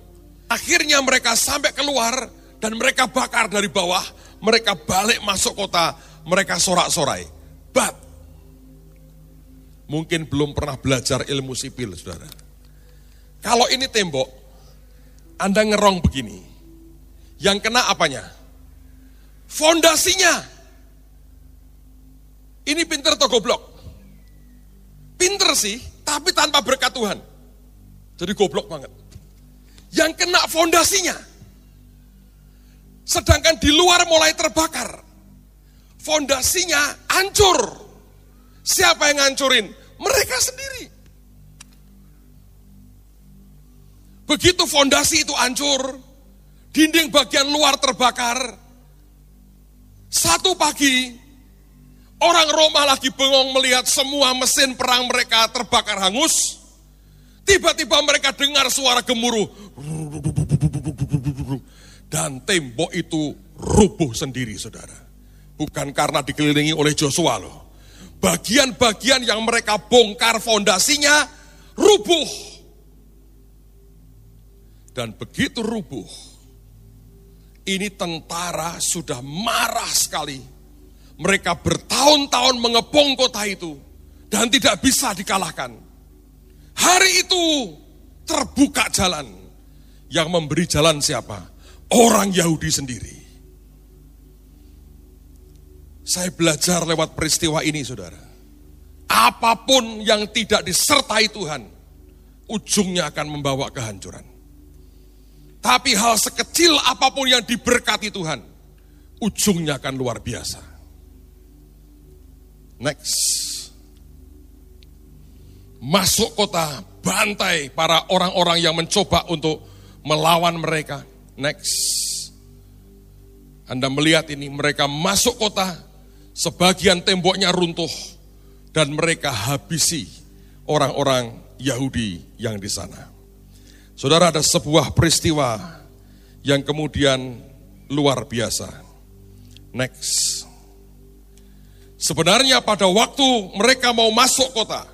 Akhirnya mereka sampai keluar dan mereka bakar dari bawah, mereka balik masuk kota, mereka sorak-sorai. But, mungkin belum pernah belajar ilmu sipil, saudara. Kalau ini tembok, Anda ngerong begini. Yang kena apanya? Fondasinya. Ini pinter atau goblok? Pinter sih, tapi tanpa berkat Tuhan. Jadi goblok banget. Yang kena fondasinya. Sedangkan di luar mulai terbakar. Fondasinya hancur. Siapa yang ngancurin? Mereka sendiri. Begitu fondasi itu hancur, dinding bagian luar terbakar. Satu pagi, orang Roma lagi bengong melihat semua mesin perang mereka terbakar hangus. Tiba-tiba mereka dengar suara gemuruh. Dan tembok itu rubuh sendiri, saudara. Bukan karena dikelilingi oleh Joshua loh. Bagian-bagian yang mereka bongkar fondasinya rubuh. Dan begitu rubuh, ini tentara sudah marah sekali. Mereka bertahun-tahun mengepung kota itu dan tidak bisa dikalahkan. Hari itu terbuka jalan. Yang memberi jalan siapa? Orang Yahudi sendiri. Saya belajar lewat peristiwa ini, saudara. Apa pun yang tidak disertai Tuhan, ujungnya akan membawa kehancuran. Tapi hal sekecil apa pun yang diberkati Tuhan, ujungnya akan luar biasa. Next. Masuk kota, bantai para orang-orang yang mencoba untuk melawan mereka. Next. Anda melihat ini, mereka masuk kota, sebagian temboknya runtuh, dan mereka habisi orang-orang Yahudi yang di sana. Saudara ada sebuah peristiwa yang kemudian luar biasa. Next. Sebenarnya pada waktu mereka mau masuk kota,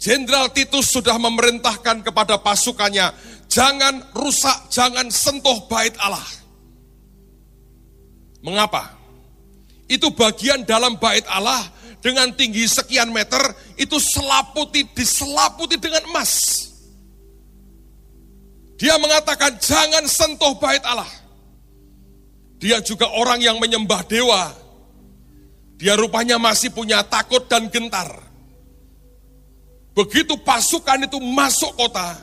Jenderal Titus sudah memerintahkan kepada pasukannya, jangan rusak, jangan sentuh bait Allah. Mengapa? Itu bagian dalam bait Allah dengan tinggi sekian meter, itu selaputi, diselaputi dengan emas. Dia mengatakan jangan sentuh bait Allah. Dia juga orang yang menyembah dewa. Dia rupanya masih punya takut dan gentar. Begitu pasukan itu masuk kota,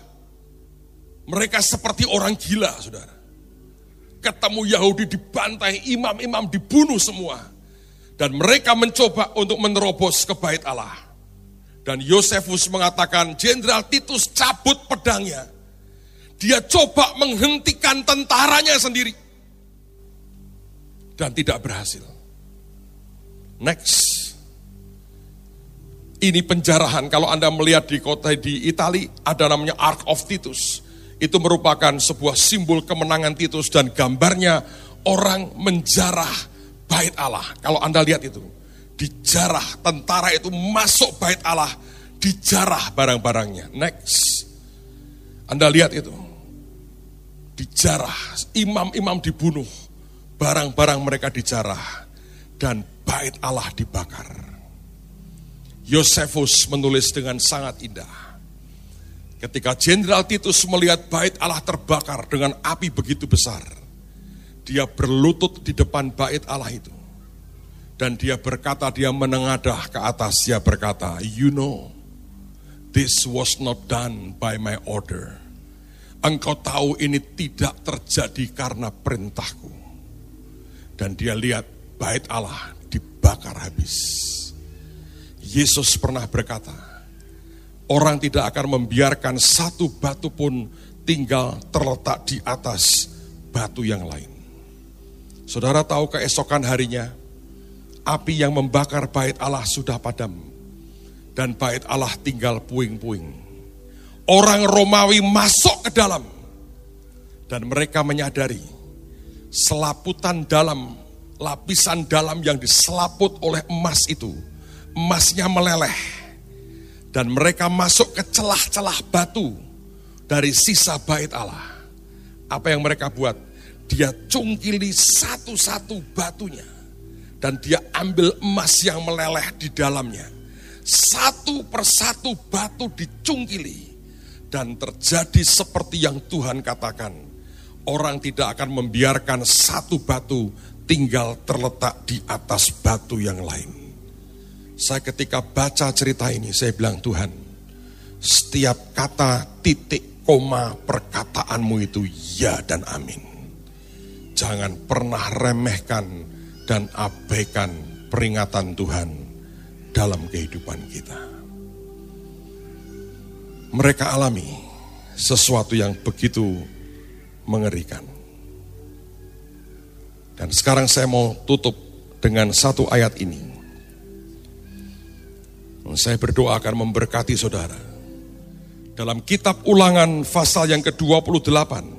mereka seperti orang gila, saudara. Ketemu Yahudi dibantai, imam-imam dibunuh semua. Dan mereka mencoba untuk menerobos ke bait Allah. Dan Yosefus mengatakan, Jenderal Titus cabut pedangnya dia coba menghentikan tentaranya sendiri. Dan tidak berhasil. Next. Ini penjarahan, kalau Anda melihat di kota di Itali, ada namanya Ark of Titus. Itu merupakan sebuah simbol kemenangan Titus dan gambarnya orang menjarah bait Allah. Kalau Anda lihat itu, dijarah, tentara itu masuk bait Allah, dijarah barang-barangnya. Next. Anda lihat itu dijarah, imam-imam dibunuh, barang-barang mereka dijarah, dan bait Allah dibakar. Yosefus menulis dengan sangat indah. Ketika Jenderal Titus melihat bait Allah terbakar dengan api begitu besar, dia berlutut di depan bait Allah itu. Dan dia berkata, dia menengadah ke atas, dia berkata, you know, this was not done by my order Engkau tahu ini tidak terjadi karena perintahku. Dan dia lihat bait Allah dibakar habis. Yesus pernah berkata, orang tidak akan membiarkan satu batu pun tinggal terletak di atas batu yang lain. Saudara tahu keesokan harinya, api yang membakar bait Allah sudah padam. Dan bait Allah tinggal puing-puing. Orang Romawi masuk ke dalam. Dan mereka menyadari selaputan dalam, lapisan dalam yang diselaput oleh emas itu. Emasnya meleleh. Dan mereka masuk ke celah-celah batu dari sisa bait Allah. Apa yang mereka buat? Dia cungkili satu-satu batunya. Dan dia ambil emas yang meleleh di dalamnya satu persatu batu dicungkili. Dan terjadi seperti yang Tuhan katakan. Orang tidak akan membiarkan satu batu tinggal terletak di atas batu yang lain. Saya ketika baca cerita ini, saya bilang Tuhan, setiap kata titik koma perkataanmu itu ya dan amin. Jangan pernah remehkan dan abaikan peringatan Tuhan dalam kehidupan kita. Mereka alami sesuatu yang begitu mengerikan. Dan sekarang saya mau tutup dengan satu ayat ini. Saya berdoa akan memberkati saudara. Dalam kitab ulangan pasal yang ke-28.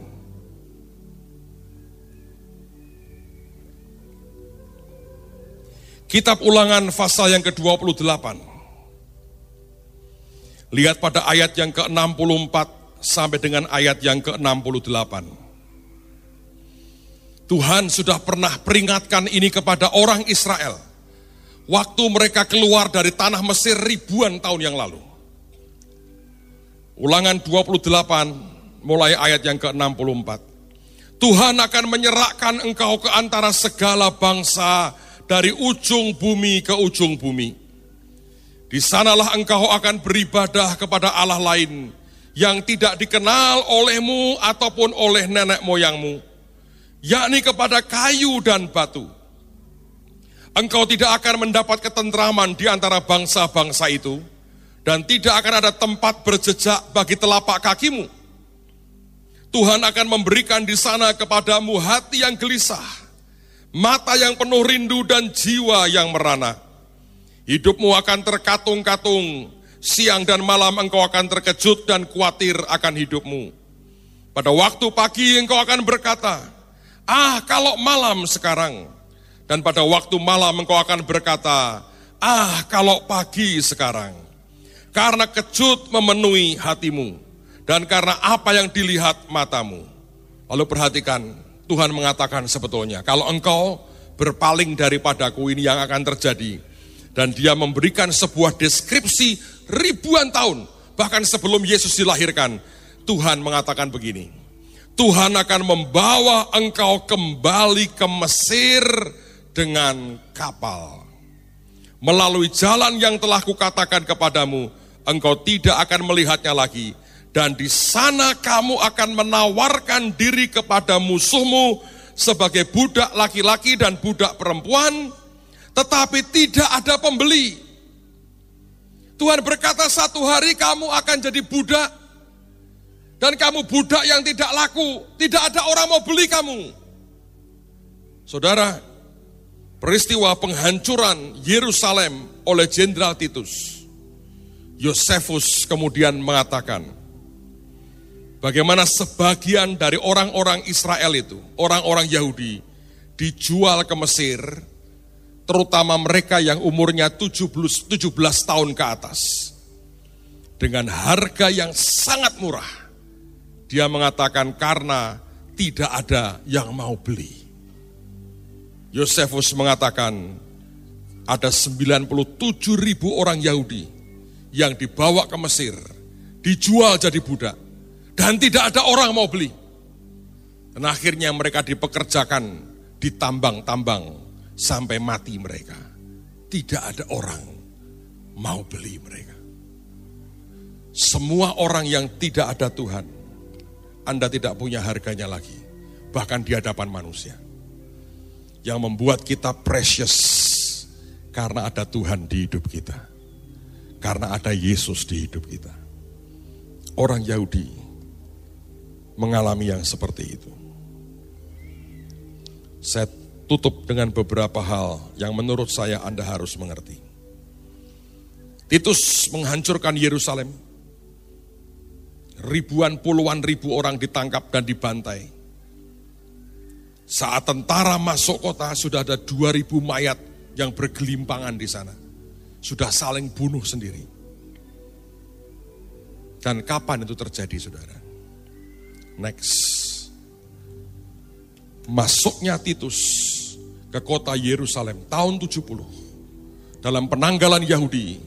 Kitab ulangan pasal yang ke-28. Lihat pada ayat yang ke-64 sampai dengan ayat yang ke-68. Tuhan sudah pernah peringatkan ini kepada orang Israel. Waktu mereka keluar dari tanah Mesir ribuan tahun yang lalu. Ulangan 28 mulai ayat yang ke-64. Tuhan akan menyerahkan engkau ke antara segala bangsa dari ujung bumi ke ujung bumi. Di sanalah engkau akan beribadah kepada Allah lain yang tidak dikenal olehmu ataupun oleh nenek moyangmu, yakni kepada kayu dan batu. Engkau tidak akan mendapat ketentraman di antara bangsa-bangsa itu, dan tidak akan ada tempat berjejak bagi telapak kakimu. Tuhan akan memberikan di sana kepadamu hati yang gelisah, mata yang penuh rindu dan jiwa yang merana. Hidupmu akan terkatung-katung, siang dan malam engkau akan terkejut dan khawatir akan hidupmu. Pada waktu pagi engkau akan berkata, ah kalau malam sekarang. Dan pada waktu malam engkau akan berkata, ah kalau pagi sekarang. Karena kejut memenuhi hatimu, dan karena apa yang dilihat matamu. Lalu perhatikan, Tuhan mengatakan sebetulnya, kalau engkau berpaling daripadaku ini yang akan terjadi. Dan dia memberikan sebuah deskripsi ribuan tahun, bahkan sebelum Yesus dilahirkan. Tuhan mengatakan begini, Tuhan akan membawa engkau kembali ke Mesir dengan kapal. Melalui jalan yang telah kukatakan kepadamu, engkau tidak akan melihatnya lagi dan di sana kamu akan menawarkan diri kepada musuhmu sebagai budak laki-laki dan budak perempuan, tetapi tidak ada pembeli. Tuhan berkata satu hari kamu akan jadi budak, dan kamu budak yang tidak laku, tidak ada orang mau beli kamu. Saudara, peristiwa penghancuran Yerusalem oleh Jenderal Titus, Yosefus kemudian mengatakan, Bagaimana sebagian dari orang-orang Israel itu, orang-orang Yahudi, dijual ke Mesir, terutama mereka yang umurnya 17, 17 tahun ke atas. Dengan harga yang sangat murah. Dia mengatakan karena tidak ada yang mau beli. Yosefus mengatakan ada 97 ribu orang Yahudi yang dibawa ke Mesir, dijual jadi budak dan tidak ada orang mau beli. Dan akhirnya mereka dipekerjakan di tambang-tambang sampai mati mereka. Tidak ada orang mau beli mereka. Semua orang yang tidak ada Tuhan, Anda tidak punya harganya lagi. Bahkan di hadapan manusia. Yang membuat kita precious karena ada Tuhan di hidup kita. Karena ada Yesus di hidup kita. Orang Yahudi mengalami yang seperti itu. Saya tutup dengan beberapa hal yang menurut saya Anda harus mengerti. Titus menghancurkan Yerusalem. Ribuan puluhan ribu orang ditangkap dan dibantai. Saat tentara masuk kota sudah ada 2000 mayat yang bergelimpangan di sana. Sudah saling bunuh sendiri. Dan kapan itu terjadi saudara? Next. Masuknya Titus ke kota Yerusalem tahun 70. Dalam penanggalan Yahudi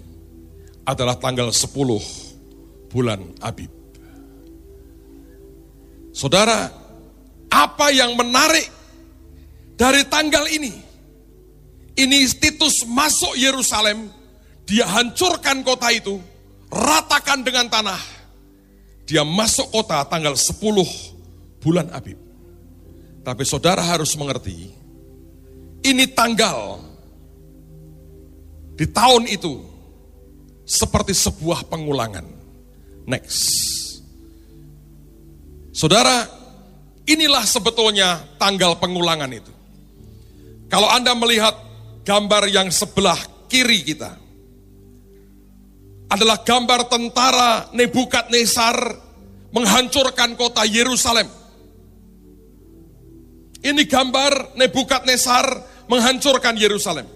adalah tanggal 10 bulan Abib. Saudara, apa yang menarik dari tanggal ini? Ini Titus masuk Yerusalem, dia hancurkan kota itu, ratakan dengan tanah. Dia masuk kota tanggal 10 bulan Abib. Tapi saudara harus mengerti, ini tanggal di tahun itu seperti sebuah pengulangan. Next. Saudara, inilah sebetulnya tanggal pengulangan itu. Kalau Anda melihat gambar yang sebelah kiri kita, adalah gambar tentara Nebukadnezar menghancurkan kota Yerusalem. Ini gambar Nebukadnezar menghancurkan Yerusalem.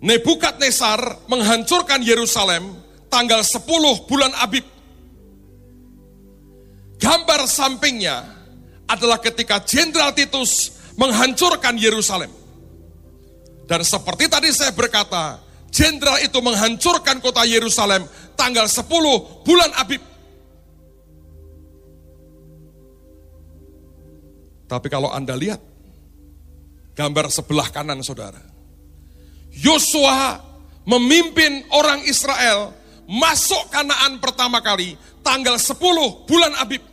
Nebukadnezar menghancurkan Yerusalem tanggal 10 bulan Abib. Gambar sampingnya adalah ketika Jenderal Titus menghancurkan Yerusalem. Dan seperti tadi saya berkata, jenderal itu menghancurkan kota Yerusalem tanggal 10 bulan Abib. Tapi kalau Anda lihat gambar sebelah kanan saudara, Yosua memimpin orang Israel masuk Kanaan pertama kali tanggal 10 bulan Abib.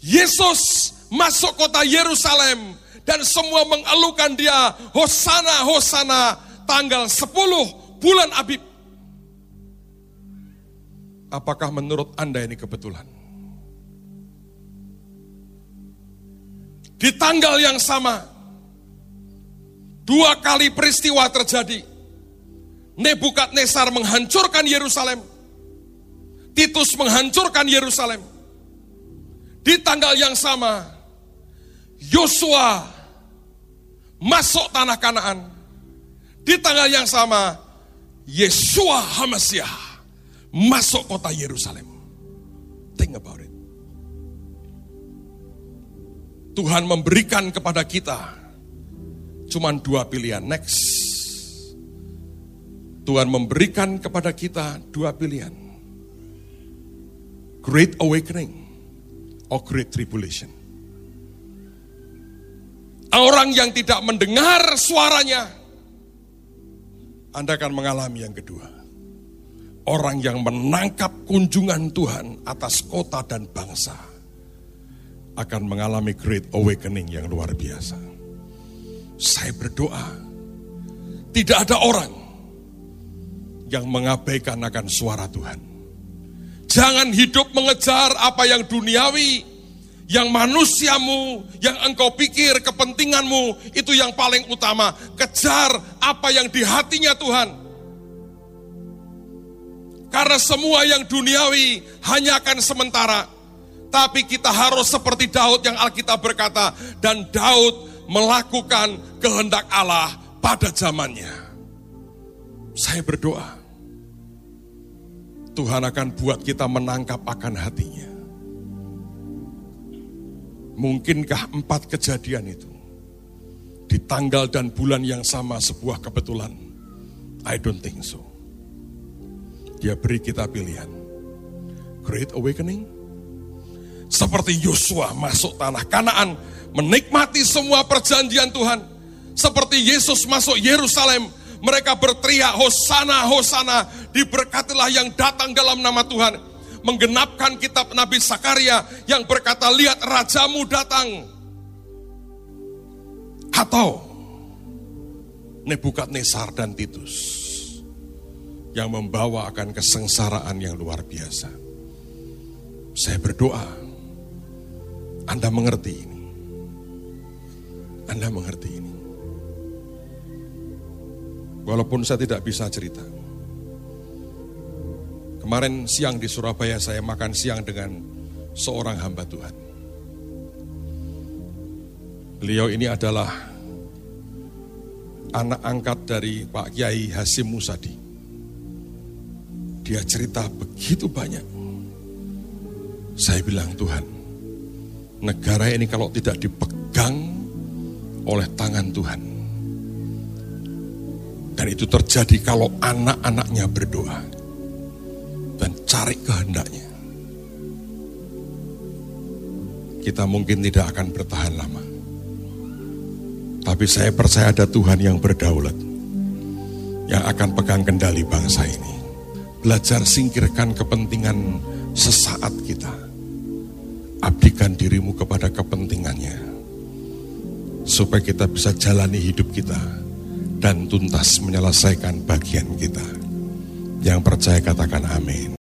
Yesus masuk kota Yerusalem dan semua mengeluhkan dia Hosana Hosana tanggal 10 bulan Abib. Apakah menurut Anda ini kebetulan? Di tanggal yang sama, Dua kali peristiwa terjadi. Nebukadnezar menghancurkan Yerusalem. Titus menghancurkan Yerusalem. Tanggal yang sama, Yosua masuk tanah Kanaan. Di tanggal yang sama, Yesua Hamasiah masuk kota Yerusalem. Think about it. Tuhan memberikan kepada kita Cuman dua pilihan. Next. Tuhan memberikan kepada kita dua pilihan. Great awakening or great tribulation. Orang yang tidak mendengar suaranya, Anda akan mengalami yang kedua. Orang yang menangkap kunjungan Tuhan atas kota dan bangsa akan mengalami great awakening yang luar biasa. Saya berdoa, tidak ada orang yang mengabaikan akan suara Tuhan. Jangan hidup mengejar apa yang duniawi, yang manusiamu, yang engkau pikir kepentinganmu, itu yang paling utama. Kejar apa yang di hatinya Tuhan. Karena semua yang duniawi hanya akan sementara. Tapi kita harus seperti Daud yang Alkitab berkata, dan Daud melakukan kehendak Allah pada zamannya. Saya berdoa, Tuhan akan buat kita menangkap akan hatinya. Mungkinkah empat kejadian itu di tanggal dan bulan yang sama sebuah kebetulan? I don't think so. Dia beri kita pilihan. Great awakening. Seperti Yosua masuk tanah Kanaan menikmati semua perjanjian Tuhan. Seperti Yesus masuk Yerusalem, mereka berteriak, Hosana, Hosana, diberkatilah yang datang dalam nama Tuhan. Menggenapkan kitab Nabi Sakaria yang berkata, lihat rajamu datang. Atau Nebukadnezar dan Titus yang membawa akan kesengsaraan yang luar biasa. Saya berdoa, Anda mengerti anda mengerti ini. Walaupun saya tidak bisa cerita. Kemarin siang di Surabaya saya makan siang dengan seorang hamba Tuhan. Beliau ini adalah anak angkat dari Pak Kiai Hasim Musadi. Dia cerita begitu banyak. Saya bilang Tuhan, negara ini kalau tidak dipegang oleh tangan Tuhan, dan itu terjadi kalau anak-anaknya berdoa dan cari kehendaknya. Kita mungkin tidak akan bertahan lama. Tapi saya percaya ada Tuhan yang berdaulat. Yang akan pegang kendali bangsa ini. Belajar singkirkan kepentingan sesaat kita. Abdikan dirimu kepada kepentingannya. Supaya kita bisa jalani hidup kita dan tuntas menyelesaikan bagian kita. Yang percaya katakan amin.